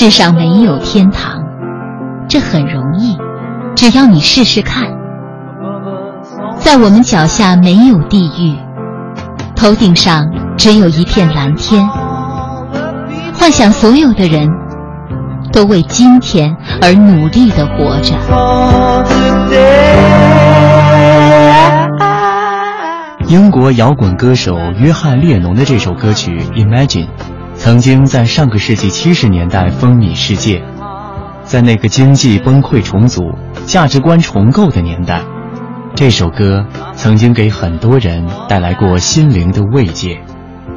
世上没有天堂，这很容易，只要你试试看。在我们脚下没有地狱，头顶上只有一片蓝天。幻想所有的人都为今天而努力的活着。英国摇滚歌手约翰列侬的这首歌曲《Imagine》。曾经在上个世纪七十年代风靡世界，在那个经济崩溃重组、价值观重构的年代，这首歌曾经给很多人带来过心灵的慰藉。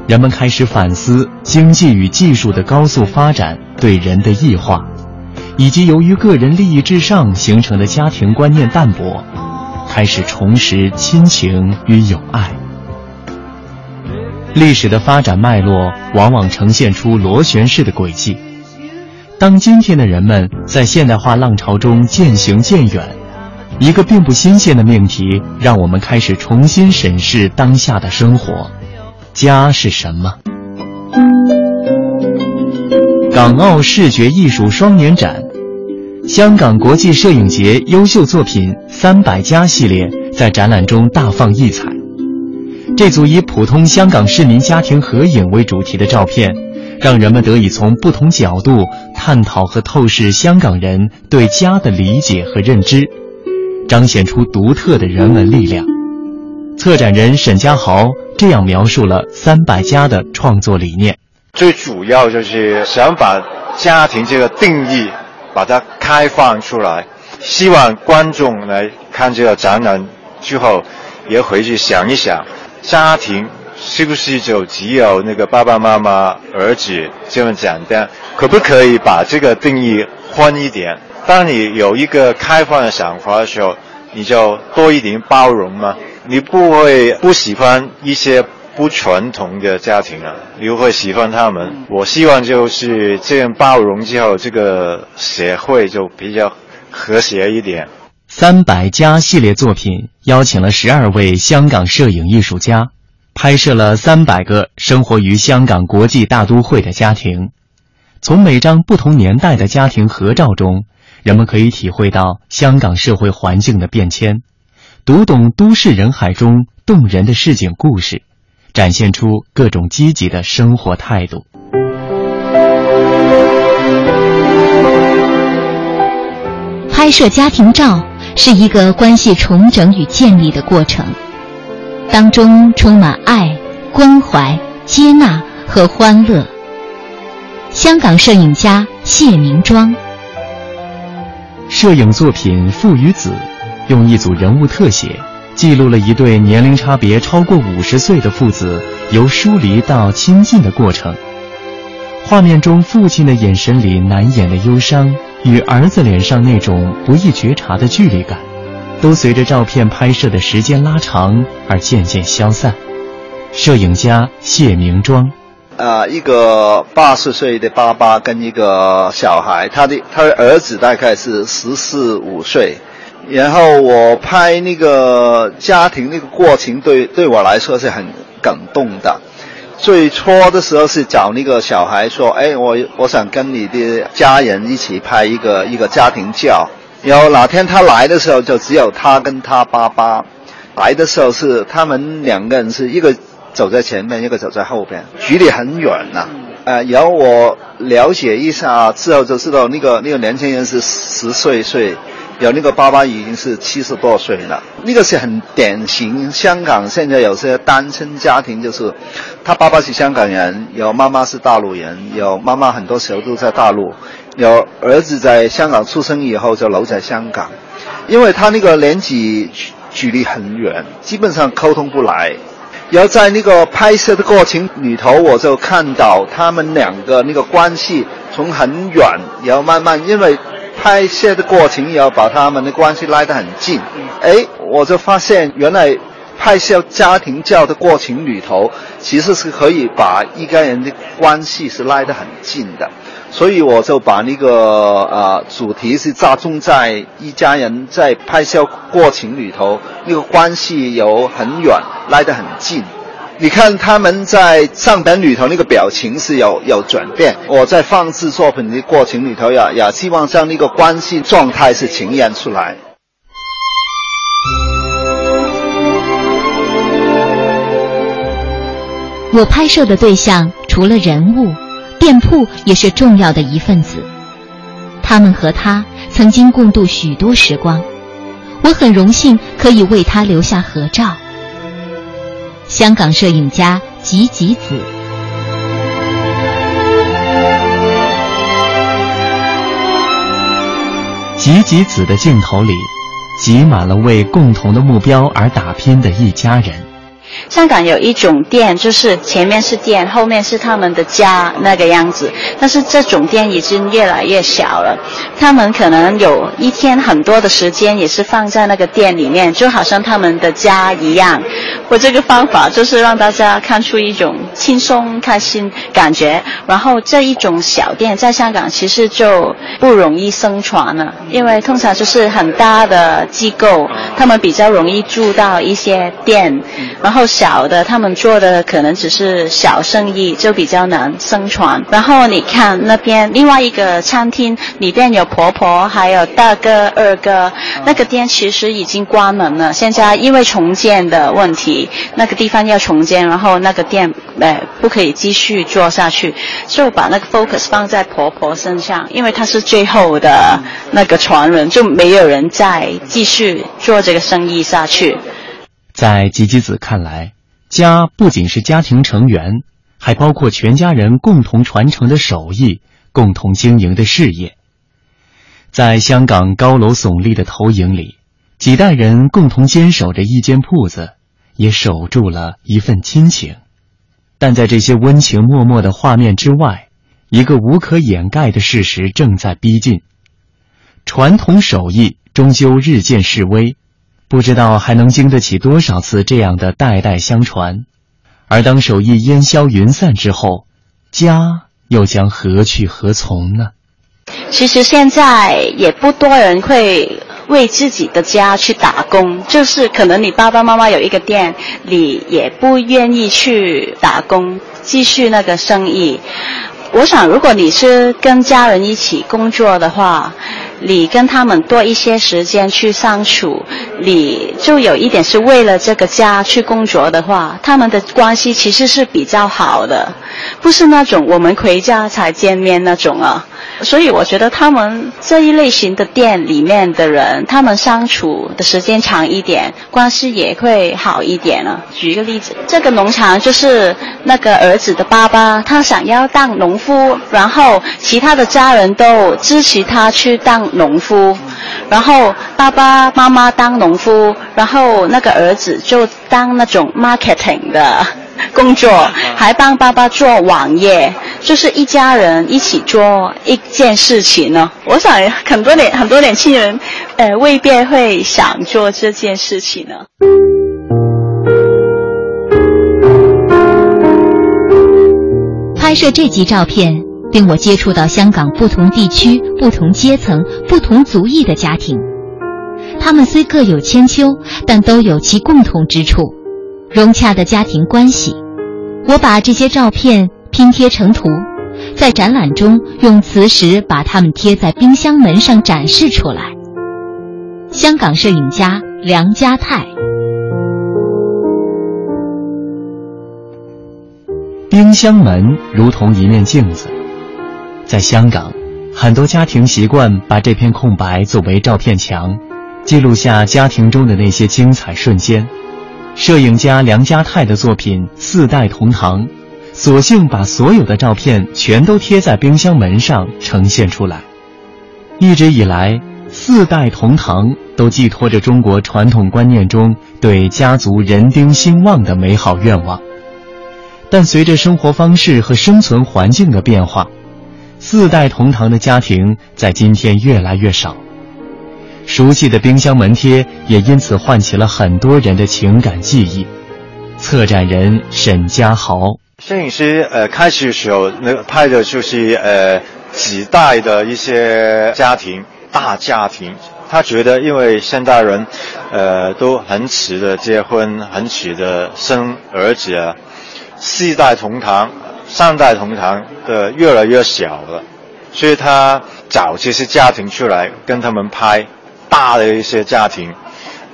人们开始反思经济与技术的高速发展对人的异化，以及由于个人利益至上形成的家庭观念淡薄，开始重拾亲情与友爱。历史的发展脉络往往呈现出螺旋式的轨迹。当今天的人们在现代化浪潮中渐行渐远，一个并不新鲜的命题让我们开始重新审视当下的生活：家是什么？港澳视觉艺术双年展，香港国际摄影节优秀作品“三百家”系列在展览中大放异彩。这组以普通香港市民家庭合影为主题的照片，让人们得以从不同角度探讨和透视香港人对家的理解和认知，彰显出独特的人文力量。策展人沈家豪这样描述了“三百家”的创作理念：最主要就是想把家庭这个定义把它开放出来，希望观众来看这个展览之后，也回去想一想。家庭是不是就只有那个爸爸妈妈、儿子这么简单？可不可以把这个定义宽一点？当你有一个开放的想法的时候，你就多一点包容嘛。你不会不喜欢一些不传统的家庭啊，你会喜欢他们。我希望就是这样包容之后，这个社会就比较和谐一点。三百家系列作品邀请了十二位香港摄影艺术家，拍摄了三百个生活于香港国际大都会的家庭。从每张不同年代的家庭合照中，人们可以体会到香港社会环境的变迁，读懂都市人海中动人的市井故事，展现出各种积极的生活态度。拍摄家庭照。是一个关系重整与建立的过程，当中充满爱、关怀、接纳和欢乐。香港摄影家谢明庄，摄影作品《父与子》用一组人物特写，记录了一对年龄差别超过五十岁的父子由疏离到亲近的过程。画面中，父亲的眼神里难掩的忧伤。与儿子脸上那种不易觉察的距离感，都随着照片拍摄的时间拉长而渐渐消散。摄影家谢明庄，呃，一个八十岁的爸爸跟一个小孩，他的他的儿子大概是十四五岁，然后我拍那个家庭那个过程，对对我来说是很感动的。最初的时候是找那个小孩说，哎，我我想跟你的家人一起拍一个一个家庭照。然后哪天他来的时候，就只有他跟他爸爸。来的时候是他们两个人是一个走在前面，一个走在后边，距离很远呐、啊。呃，然后我了解一下之后就知道，那个那个年轻人是十岁岁。有那个爸爸已经是七十多岁了，那个是很典型。香港现在有些单亲家庭，就是他爸爸是香港人，有妈妈是大陆人，有妈妈很多时候都在大陆，有儿子在香港出生以后就留在香港，因为他那个年纪距离很远，基本上沟通不来。然后在那个拍摄的过程里头，我就看到他们两个那个关系从很远，然后慢慢因为拍摄的过程也要把他们的关系拉得很近。哎，我就发现原来拍摄家庭教的过程里头，其实是可以把一个人的关系是拉得很近的。所以我就把那个呃主题是集中在一家人在拍摄过程里头，那个关系有很远，拉得很近。你看他们在上本里头那个表情是有有转变。我在放置作品的过程里头，也也希望将那个关系状态是呈现出来。我拍摄的对象除了人物。店铺也是重要的一份子，他们和他曾经共度许多时光，我很荣幸可以为他留下合照。香港摄影家吉吉子，吉吉子的镜头里，挤满了为共同的目标而打拼的一家人。香港有一种店，就是前面是店，后面是他们的家那个样子。但是这种店已经越来越小了，他们可能有一天很多的时间也是放在那个店里面，就好像他们的家一样。我这个方法就是让大家看出一种轻松、开心感觉。然后这一种小店在香港其实就不容易生存了，因为通常就是很大的机构，他们比较容易住到一些店，然后。小的，他们做的可能只是小生意，就比较难生存。然后你看那边另外一个餐厅里边有婆婆，还有大哥、二哥，那个店其实已经关门了。现在因为重建的问题，那个地方要重建，然后那个店哎不可以继续做下去，就把那个 focus 放在婆婆身上，因为她是最后的那个传人，就没有人再继续做这个生意下去。在吉吉子看来，家不仅是家庭成员，还包括全家人共同传承的手艺、共同经营的事业。在香港高楼耸立的投影里，几代人共同坚守着一间铺子，也守住了一份亲情。但在这些温情脉脉的画面之外，一个无可掩盖的事实正在逼近：传统手艺终究日渐式微。不知道还能经得起多少次这样的代代相传，而当手艺烟消云散之后，家又将何去何从呢？其实现在也不多人会为自己的家去打工，就是可能你爸爸妈妈有一个店，你也不愿意去打工继续那个生意。我想，如果你是跟家人一起工作的话。你跟他们多一些时间去相处，你就有一点是为了这个家去工作的话，他们的关系其实是比较好的，不是那种我们回家才见面那种啊。所以我觉得他们这一类型的店里面的人，他们相处的时间长一点，关系也会好一点了。举一个例子，这个农场就是那个儿子的爸爸，他想要当农夫，然后其他的家人都支持他去当农夫，然后爸爸妈妈当农夫，然后那个儿子就当那种 marketing 的。工作还帮爸爸做网页，就是一家人一起做一件事情呢。我想很多年很多年轻人，呃，未必会想做这件事情呢。拍摄这集照片，令我接触到香港不同地区、不同阶层、不同族裔的家庭，他们虽各有千秋，但都有其共同之处。融洽的家庭关系，我把这些照片拼贴成图，在展览中用磁石把它们贴在冰箱门上展示出来。香港摄影家梁家泰，冰箱门如同一面镜子，在香港，很多家庭习惯把这片空白作为照片墙，记录下家庭中的那些精彩瞬间。摄影家梁家泰的作品《四代同堂》，索性把所有的照片全都贴在冰箱门上呈现出来。一直以来，《四代同堂都寄托着中国传统观念中对家族人丁兴旺的美好愿望。但随着生活方式和生存环境的变化，四代同堂的家庭在今天越来越少。熟悉的冰箱门贴也因此唤起了很多人的情感记忆。策展人沈家豪，摄影师呃开始的时候，那拍的就是呃几代的一些家庭，大家庭。他觉得，因为现代人，呃都很迟的结婚，很迟的生儿子啊。四代同堂、三代同堂的越来越小了，所以他找这些家庭出来跟他们拍大的一些家庭，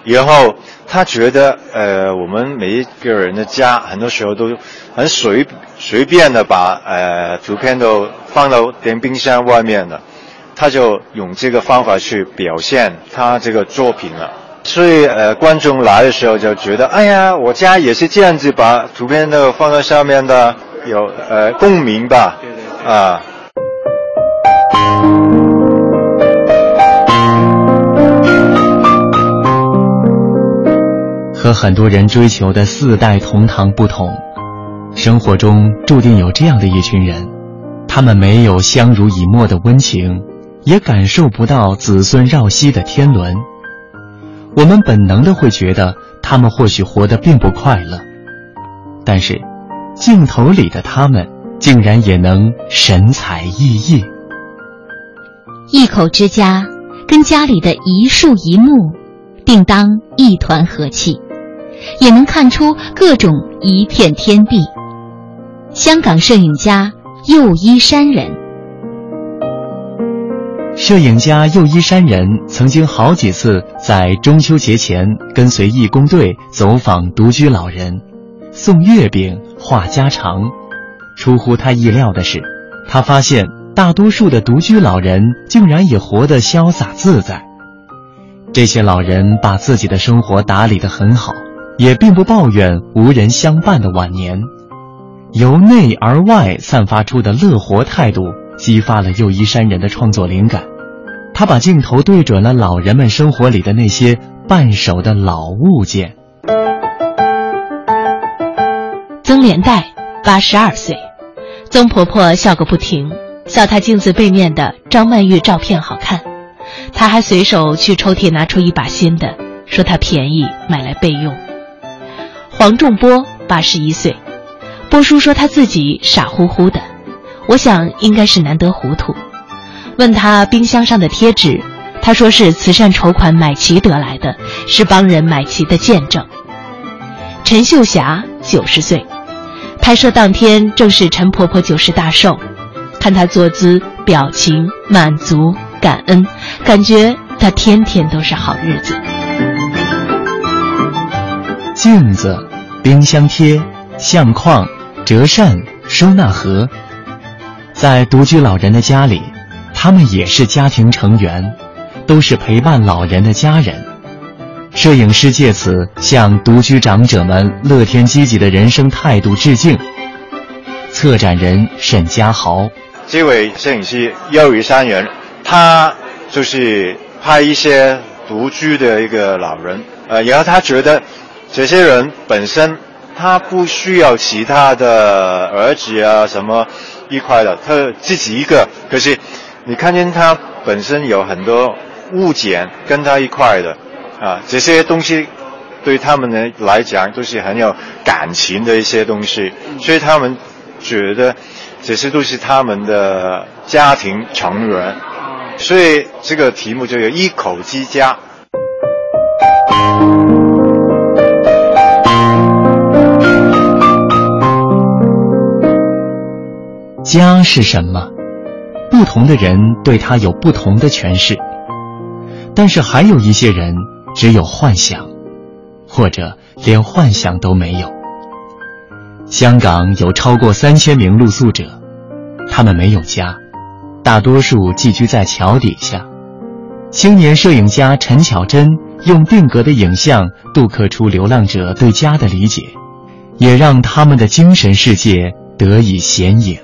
然后他觉得呃我们每一个人的家很多时候都很随随便的把呃图片都放到电冰箱外面的，他就用这个方法去表现他这个作品了。所以，呃，观众来的时候就觉得，哎呀，我家也是这样子，把图片都放在上面的，有呃共鸣吧，啊。和很多人追求的四代同堂不同，生活中注定有这样的一群人，他们没有相濡以沫的温情，也感受不到子孙绕膝的天伦。我们本能的会觉得他们或许活得并不快乐，但是镜头里的他们竟然也能神采奕奕。一口之家，跟家里的一树一木，定当一团和气，也能看出各种一片天地。香港摄影家右一山人。摄影家右一山人曾经好几次在中秋节前跟随义工队走访独居老人，送月饼、话家常。出乎他意料的是，他发现大多数的独居老人竟然也活得潇洒自在。这些老人把自己的生活打理得很好，也并不抱怨无人相伴的晚年。由内而外散发出的乐活态度。激发了右一山人的创作灵感，他把镜头对准了老人们生活里的那些半熟的老物件。曾连带，八十二岁，曾婆婆笑个不停，笑她镜子背面的张曼玉照片好看，她还随手去抽屉拿出一把新的，说她便宜，买来备用。黄仲波，八十一岁，波叔说他自己傻乎乎的。我想应该是难得糊涂。问他冰箱上的贴纸，他说是慈善筹款买齐得来的，是帮人买齐的见证。陈秀霞九十岁，拍摄当天正是陈婆婆九十大寿，看她坐姿、表情满足、感恩，感觉她天天都是好日子。镜子、冰箱贴、相框、折扇、收纳盒。在独居老人的家里，他们也是家庭成员，都是陪伴老人的家人。摄影师借此向独居长者们乐天积极的人生态度致敬。策展人沈家豪，这位摄影师又一山人，他就是拍一些独居的一个老人，呃，然后他觉得这些人本身他不需要其他的儿子啊什么。一块的，他自己一个，可是你看见他本身有很多物件跟他一块的，啊，这些东西对他们呢来讲都是很有感情的一些东西，所以他们觉得这些都是他们的家庭成员，所以这个题目就有一口之家。家是什么？不同的人对它有不同的诠释。但是还有一些人只有幻想，或者连幻想都没有。香港有超过三千名露宿者，他们没有家，大多数寄居在桥底下。青年摄影家陈巧珍用定格的影像镀刻出流浪者对家的理解，也让他们的精神世界得以显影。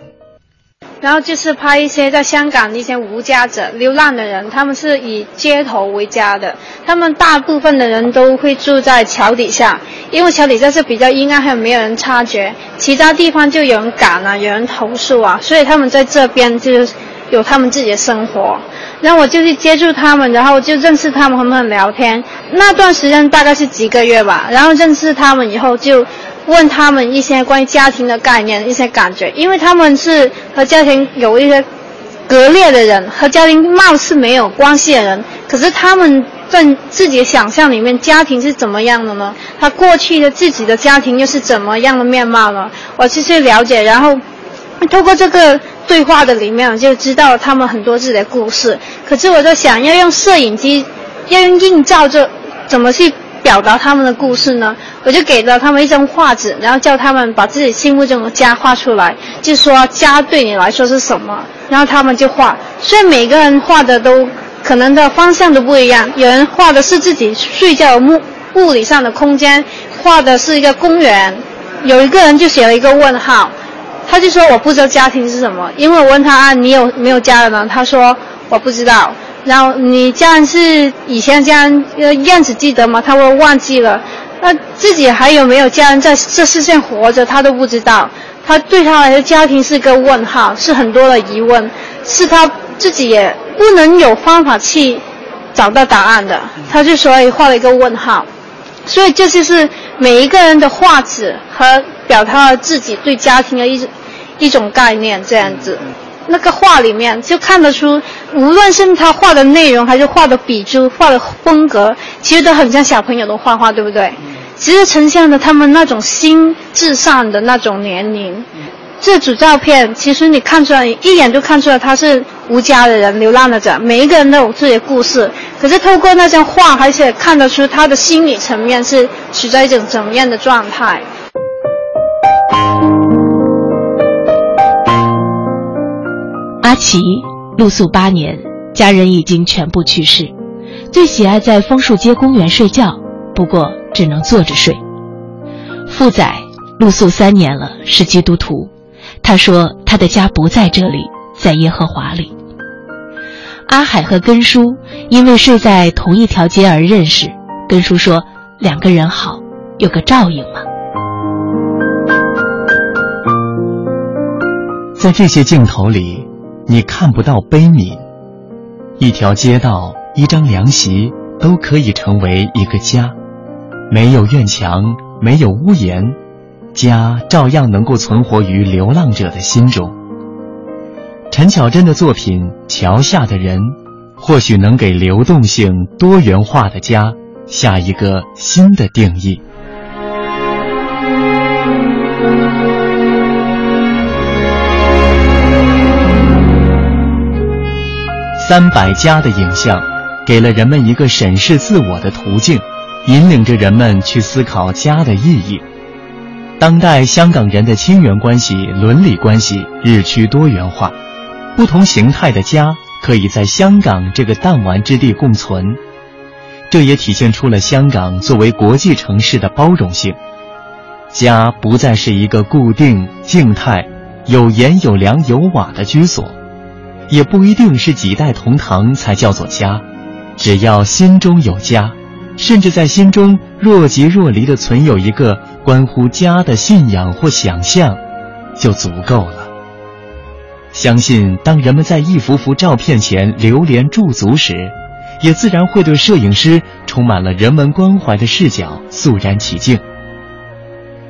然后就是拍一些在香港的一些无家者、流浪的人，他们是以街头为家的，他们大部分的人都会住在桥底下，因为桥底下是比较阴暗，还有没有人察觉，其他地方就有人赶啊，有人投诉啊，所以他们在这边就是有他们自己的生活。然后我就去接触他们，然后就认识他们，和他们聊天。那段时间大概是几个月吧。然后认识他们以后，就问他们一些关于家庭的概念、一些感觉，因为他们是和家庭有一些割裂的人，和家庭貌似没有关系的人。可是他们在自己想象里面，家庭是怎么样的呢？他过去的自己的家庭又是怎么样的面貌呢？我去去了解，然后透过这个。对话的里面，我就知道他们很多自己的故事。可是我在想，要用摄影机，要用映照着，怎么去表达他们的故事呢？我就给了他们一张画纸，然后叫他们把自己心目中的家画出来，就说家对你来说是什么。然后他们就画，虽然每个人画的都可能的方向都不一样，有人画的是自己睡觉的物物理上的空间，画的是一个公园，有一个人就写了一个问号。他就说我不知道家庭是什么，因为我问他啊，你有没有家人呢？他说我不知道。然后你家人是以前家人呃样子记得吗？他会忘记了。那自己还有没有家人在这世上活着？他都不知道。他对他来说，家庭是个问号，是很多的疑问，是他自己也不能有方法去找到答案的。他就所以画了一个问号。所以这就是每一个人的画纸和表达了自己对家庭的一一种概念，这样子。那个画里面就看得出，无论是他画的内容，还是画的笔触、画的风格，其实都很像小朋友的画画，对不对？其实呈现的他们那种心智上的那种年龄。这组照片，其实你看出来，一眼就看出来他是无家的人，流浪的者，每一个人都有自己的故事。可是透过那张画，而且看得出他的心理层面是处在一种怎么样的状态。阿奇露宿八年，家人已经全部去世，最喜爱在枫树街公园睡觉，不过只能坐着睡。富仔露宿三年了，是基督徒。他说：“他的家不在这里，在耶和华里。”阿海和根叔因为睡在同一条街而认识。根叔说：“两个人好，有个照应嘛。”在这些镜头里，你看不到悲悯。一条街道，一张凉席，都可以成为一个家。没有院墙，没有屋檐。家照样能够存活于流浪者的心中。陈巧珍的作品《桥下的人》，或许能给流动性多元化的家下一个新的定义。三百家的影像，给了人们一个审视自我的途径，引领着人们去思考家的意义。当代香港人的亲缘关系、伦理关系日趋多元化，不同形态的家可以在香港这个弹丸之地共存，这也体现出了香港作为国际城市的包容性。家不再是一个固定、静态、有盐有粮有瓦的居所，也不一定是几代同堂才叫做家，只要心中有家。甚至在心中若即若离地存有一个关乎家的信仰或想象，就足够了。相信当人们在一幅幅照片前流连驻足时，也自然会对摄影师充满了人文关怀的视角肃然起敬。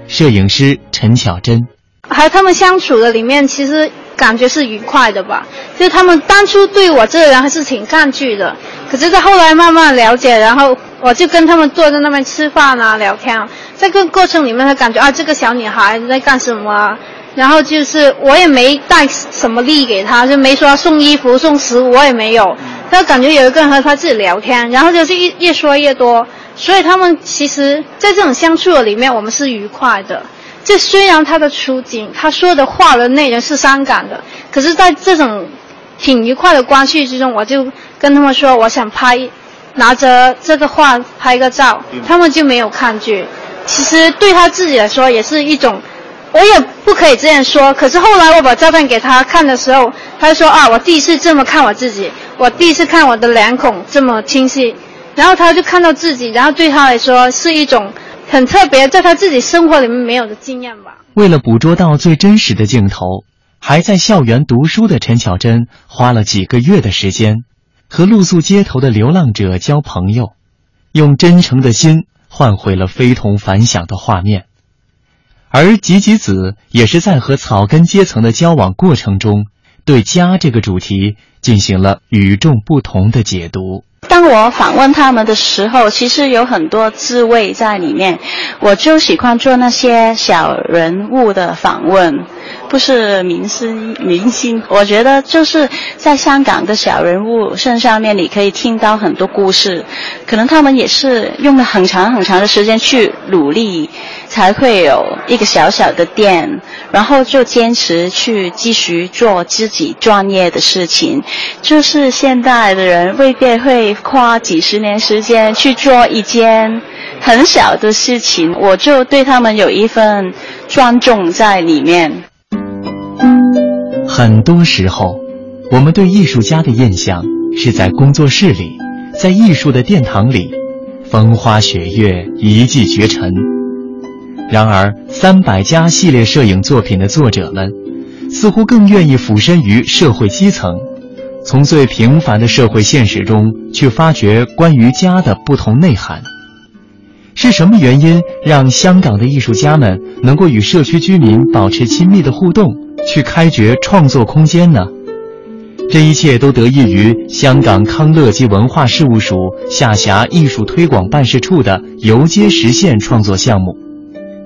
摄影师陈巧珍，和他们相处的里面，其实感觉是愉快的吧？就他们当初对我这个人还是挺抗拒的，可是，在后来慢慢了解，然后。我就跟他们坐在那边吃饭啊，聊天啊，在。这个过程里面，他感觉啊，这个小女孩在干什么？啊然后就是我也没带什么礼给她，就没说送衣服、送食物，我也没有。他感觉有一个人和他自己聊天，然后就是越越说越多。所以他们其实，在这种相处的里面，我们是愉快的。这虽然他的处境，他说的话的内容是伤感的，可是在这种挺愉快的关系之中，我就跟他们说，我想拍。拿着这个画拍个照，他们就没有抗拒。其实对他自己来说，也是一种我也不可以这样说。可是后来我把照片给他看的时候，他说啊，我第一次这么看我自己，我第一次看我的脸孔这么清晰。然后他就看到自己，然后对他来说是一种很特别，在他自己生活里面没有的经验吧。为了捕捉到最真实的镜头，还在校园读书的陈巧珍花了几个月的时间，和露宿街头的流浪者交朋友，用真诚的心换回了非同凡响的画面。而吉吉子也是在和草根阶层的交往过程中，对家这个主题进行了与众不同的解读。当我访问他们的时候，其实有很多滋味在里面。我就喜欢做那些小人物的访问，不是明星明星。我觉得就是在香港的小人物身上面，你可以听到很多故事。可能他们也是用了很长很长的时间去努力。才会有一个小小的店，然后就坚持去继续做自己专业的事情。就是现代的人未必会花几十年时间去做一件很小的事情，我就对他们有一份尊重在里面。很多时候，我们对艺术家的印象是在工作室里，在艺术的殿堂里，风花雪月，一骑绝尘。然而，三百家系列摄影作品的作者们，似乎更愿意俯身于社会基层，从最平凡的社会现实中去发掘关于家的不同内涵。是什么原因让香港的艺术家们能够与社区居民保持亲密的互动，去开掘创作空间呢？这一切都得益于香港康乐及文化事务署下辖艺术推广办事处的游街实现创作项目。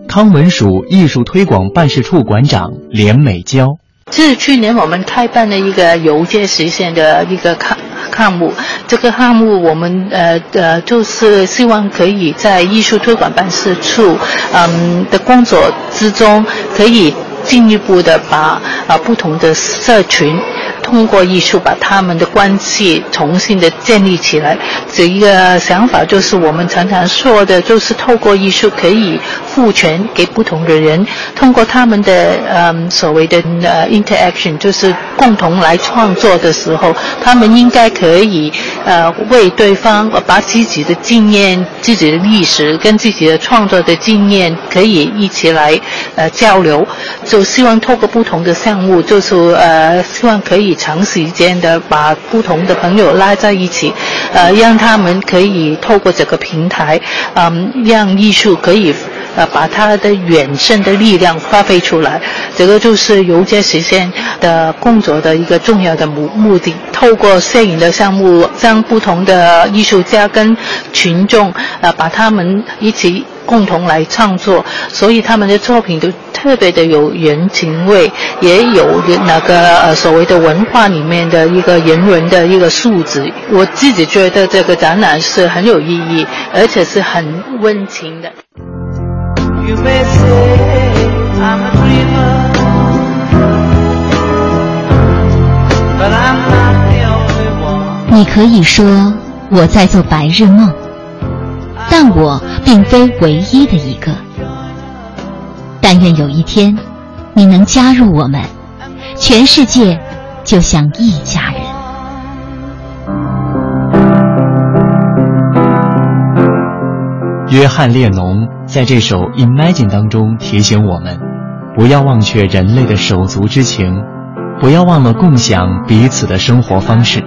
康文署艺术推广办事处馆长连美娇，这是去年我们开办的一个游街实现的一个项项目。这个项目我们呃呃就是希望可以在艺术推广办事处嗯的工作之中，可以进一步的把啊不同的社群。通过艺术把他们的关系重新的建立起来，这一个想法就是我们常常说的，就是透过艺术可以赋权给不同的人，通过他们的嗯所谓的呃 interaction，就是共同来创作的时候，他们应该可以呃为对方把自己的经验、自己的历史跟自己的创作的经验可以一起来呃交流，就希望透过不同的项目，就是呃希望可以。长时间的把不同的朋友拉在一起，呃，让他们可以透过这个平台，嗯，让艺术可以呃把它的远胜的力量发挥出来。这个就是游街实现的工作的一个重要的目目的。透过摄影的项目，让不同的艺术家跟群众呃把他们一起。共同来创作，所以他们的作品都特别的有人情味，也有那个呃所谓的文化里面的一个人文的一个素质。我自己觉得这个展览是很有意义，而且是很温情的。你可以说我在做白日梦。但我并非唯一的一个。但愿有一天，你能加入我们，全世界就像一家人。约翰列侬在这首《Imagine》当中提醒我们：不要忘却人类的手足之情，不要忘了共享彼此的生活方式。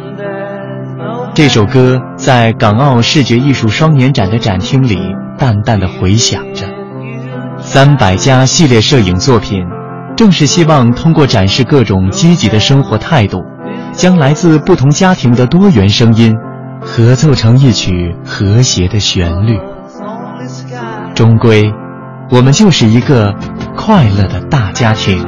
这首歌在港澳视觉艺术双年展的展厅里淡淡的回响着。三百家系列摄影作品，正是希望通过展示各种积极的生活态度，将来自不同家庭的多元声音，合奏成一曲和谐的旋律。终归，我们就是一个快乐的大家庭。